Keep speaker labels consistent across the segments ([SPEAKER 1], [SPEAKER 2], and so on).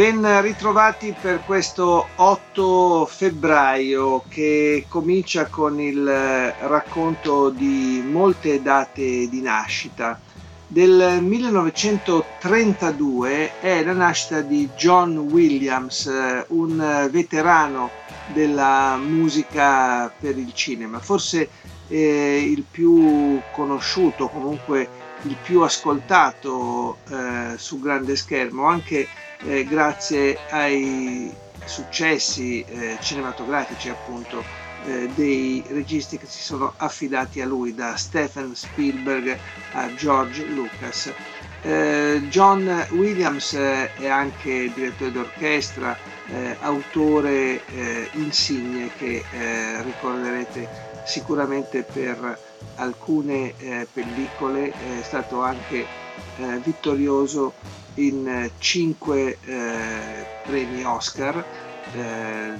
[SPEAKER 1] Ben ritrovati per questo 8 febbraio che comincia con il racconto di molte date di nascita. Del 1932 è la nascita di John Williams, un veterano della musica per il cinema, forse eh, il più conosciuto, comunque il più ascoltato eh, su grande schermo, anche eh, grazie ai successi eh, cinematografici appunto eh, dei registi che si sono affidati a lui da Stephen Spielberg a George Lucas. Eh, John Williams eh, è anche direttore d'orchestra, eh, autore insigne che ricorderete sicuramente per alcune pellicole, è stato anche vittorioso in cinque eh, premi Oscar eh,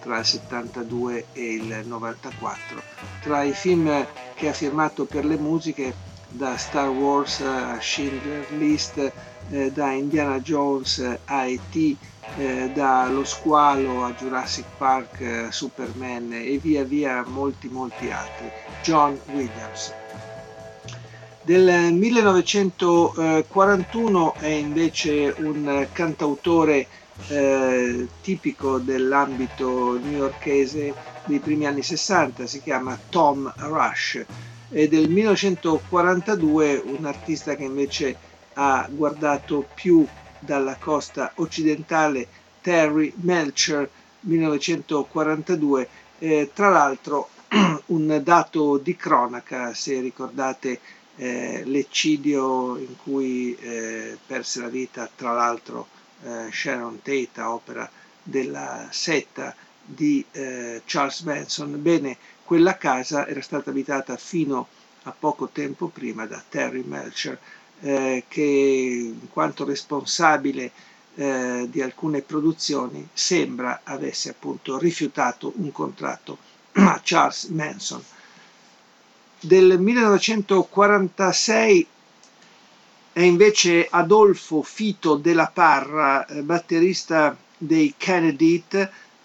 [SPEAKER 1] tra il 72 e il 94. Tra i film che ha firmato per le musiche da Star Wars a Schindler List, eh, da Indiana Jones a E.T., eh, da Lo Squalo a Jurassic Park, eh, Superman e via via molti molti altri. John Williams. Del 1941 è invece un cantautore eh, tipico dell'ambito newyorkese dei primi anni 60, si chiama Tom Rush. E del 1942 un artista che invece ha guardato più dalla costa occidentale, Terry Melcher, 1942. Eh, tra l'altro un dato di cronaca, se ricordate eh, l'eccidio in cui eh, perse la vita tra l'altro eh, Sharon Tate, opera della setta di eh, Charles Manson. Bene, quella casa era stata abitata fino a poco tempo prima da Terry Melcher, eh, che in quanto responsabile eh, di alcune produzioni sembra avesse appunto rifiutato un contratto a Charles Manson del 1946 è invece Adolfo Fito della Parra, eh, batterista dei Kennedy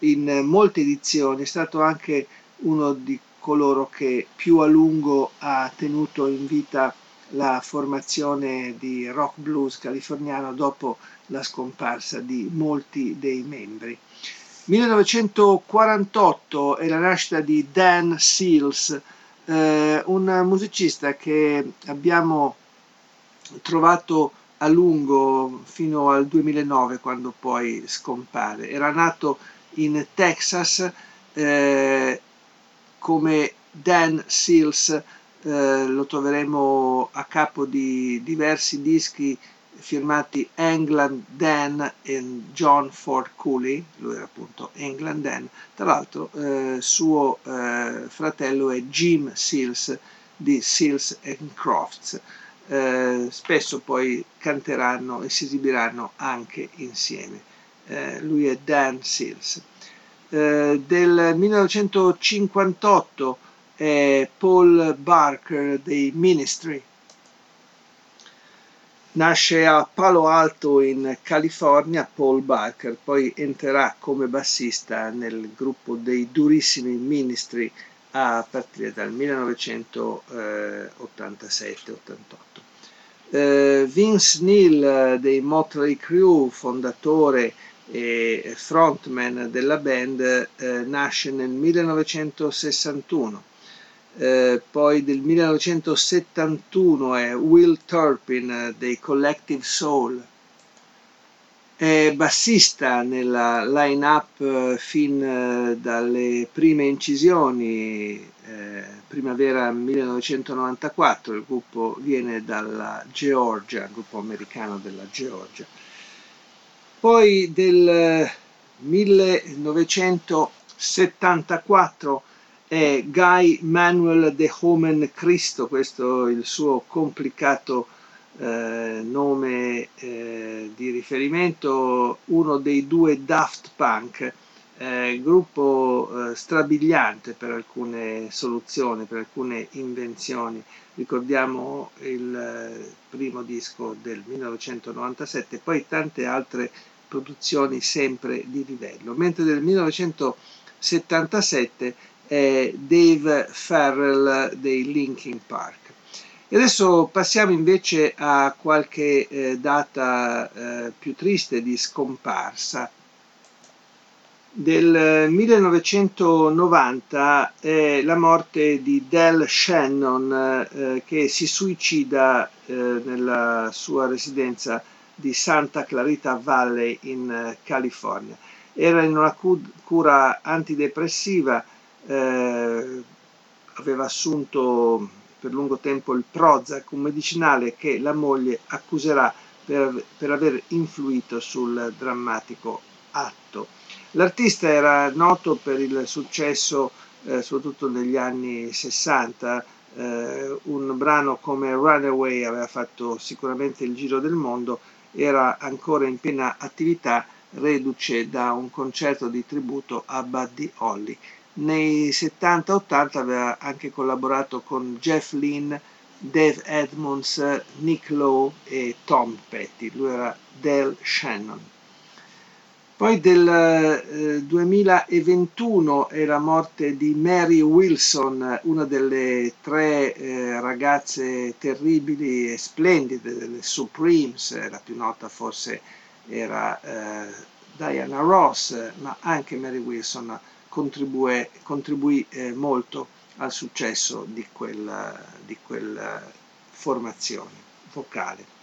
[SPEAKER 1] in molte edizioni, è stato anche uno di coloro che più a lungo ha tenuto in vita la formazione di rock blues californiano dopo la scomparsa di molti dei membri. 1948 è la nascita di Dan Seals, eh, un musicista che abbiamo trovato a lungo fino al 2009 quando poi scompare. Era nato in Texas eh, come Dan Seals, eh, lo troveremo a capo di diversi dischi firmati England Dan e John Ford Cooley, lui era appunto England Dan, tra l'altro eh, suo eh, fratello è Jim Seals di Seals Crofts. Eh, spesso poi canteranno e si esibiranno anche insieme. Eh, lui è Dan Seals. Eh, del 1958 è Paul Barker dei Ministry Nasce a Palo Alto in California Paul Barker, poi entrerà come bassista nel gruppo dei durissimi Ministri a partire dal 1987-88. Eh, Vince Neil dei Motley Crue, fondatore e frontman della band, eh, nasce nel 1961 eh, poi del 1971 è Will Turpin eh, dei Collective Soul, è bassista nella line-up eh, fin dalle prime incisioni, eh, primavera 1994, il gruppo viene dalla Georgia, il gruppo americano della Georgia. Poi del 1974 è Guy Manuel de Homen Cristo, questo è il suo complicato eh, nome eh, di riferimento, uno dei due Daft Punk eh, gruppo eh, strabiliante per alcune soluzioni, per alcune invenzioni. Ricordiamo il eh, primo disco del 1997 poi tante altre produzioni sempre di livello. Mentre nel 1977 è Dave Farrell dei Linkin Park. E adesso passiamo invece a qualche eh, data eh, più triste di scomparsa del 1990 è la morte di Del Shannon eh, che si suicida eh, nella sua residenza di Santa Clarita Valley in eh, California. Era in una cura antidepressiva, eh, aveva assunto per lungo tempo il Prozac, un medicinale che la moglie accuserà per, per aver influito sul drammatico atto. L'artista era noto per il successo eh, soprattutto negli anni 60, eh, un brano come Runaway aveva fatto sicuramente il giro del mondo, era ancora in piena attività reduce da un concerto di tributo a Buddy Holly. Nei 70-80 aveva anche collaborato con Jeff Lynne, Dave Edmonds, Nick Lowe e Tom Petty. Lui era Del Shannon. Poi del eh, 2021 è la morte di Mary Wilson, una delle tre eh, ragazze terribili e splendide delle Supremes, la più nota forse era eh, Diana Ross, ma anche Mary Wilson contribuì eh, molto al successo di quella, di quella formazione vocale.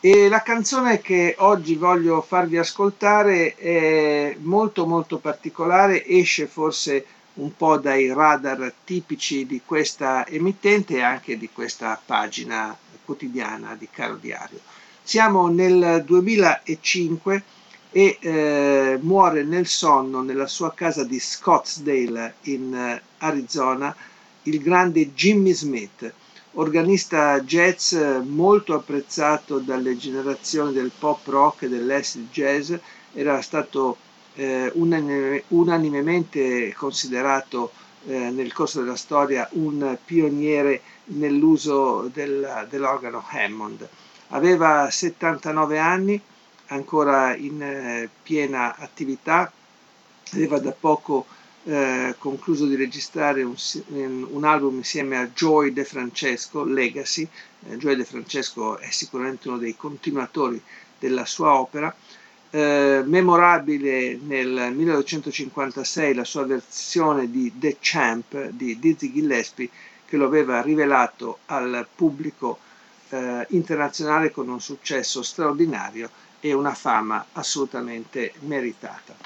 [SPEAKER 1] E la canzone che oggi voglio farvi ascoltare è molto molto particolare, esce forse un po' dai radar tipici di questa emittente e anche di questa pagina quotidiana di Caro Diario. Siamo nel 2005 e eh, muore nel sonno nella sua casa di Scottsdale in eh, Arizona il grande Jimmy Smith organista jazz molto apprezzato dalle generazioni del pop rock e dell'acid jazz, era stato eh, unanimemente considerato eh, nel corso della storia un pioniere nell'uso del, dell'organo Hammond. Aveva 79 anni, ancora in eh, piena attività, aveva da poco eh, concluso di registrare un, un, album insieme a Joy De Francesco, Legacy. Eh, Joy De Francesco è sicuramente uno dei continuatori della sua opera. Eh, memorabile nel 1956 la sua versione di The Champ di Dizzy Gillespie che lo aveva rivelato al pubblico eh, internazionale con un successo straordinario e una fama assolutamente meritata.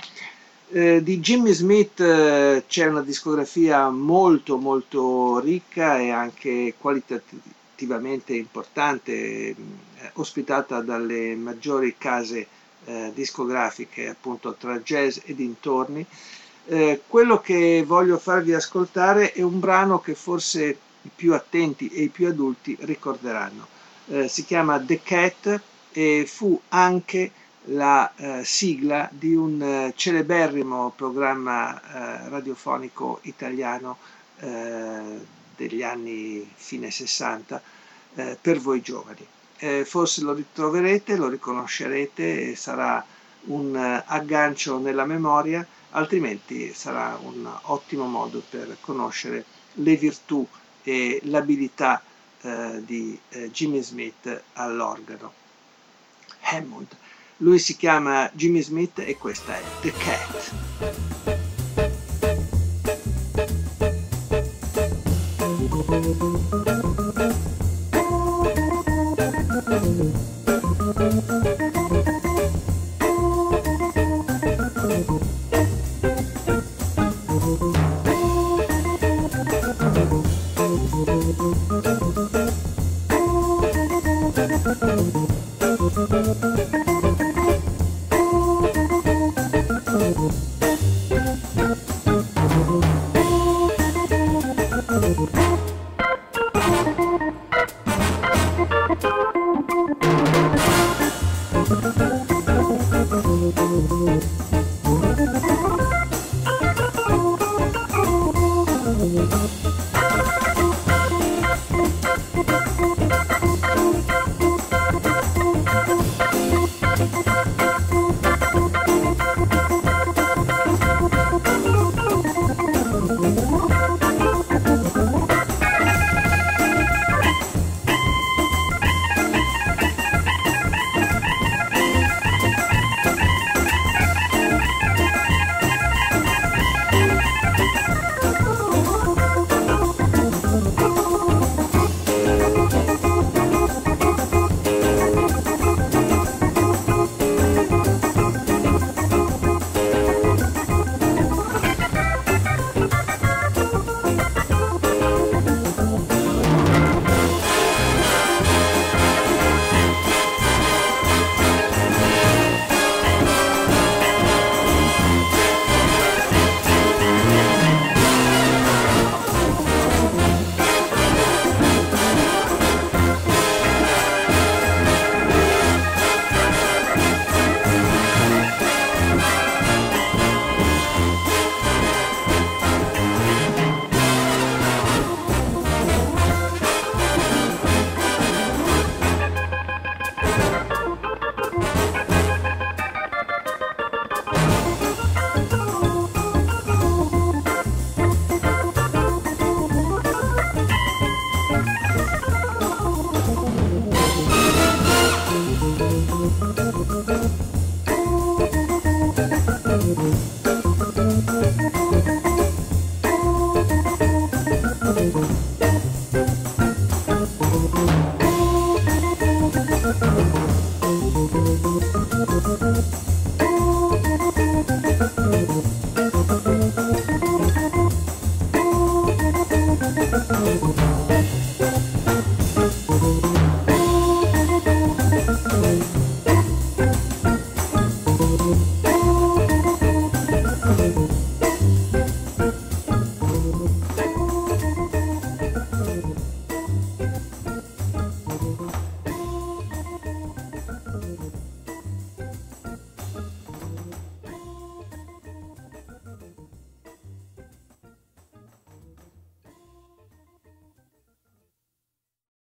[SPEAKER 1] Eh, di Jimmy Smith eh, c'è una discografia molto molto ricca e anche qualitativamente importante, eh, ospitata dalle maggiori case eh, discografiche appunto tra jazz e dintorni. Eh, quello che voglio farvi ascoltare è un brano che forse i più attenti e i più adulti ricorderanno. si chiama The Cat e fu anche la eh, sigla di un eh, celeberrimo programma eh, radiofonico italiano eh, degli anni fine 60 eh, per voi giovani. Eh, forse lo ritroverete, lo riconoscerete e sarà un aggancio nella memoria, altrimenti sarà un ottimo modo per conoscere le virtù e l'abilità di Jimmy Smith all'organo. Hammond lui si chiama Jimmy Smith e questa è The Cat.
[SPEAKER 2] Thank you.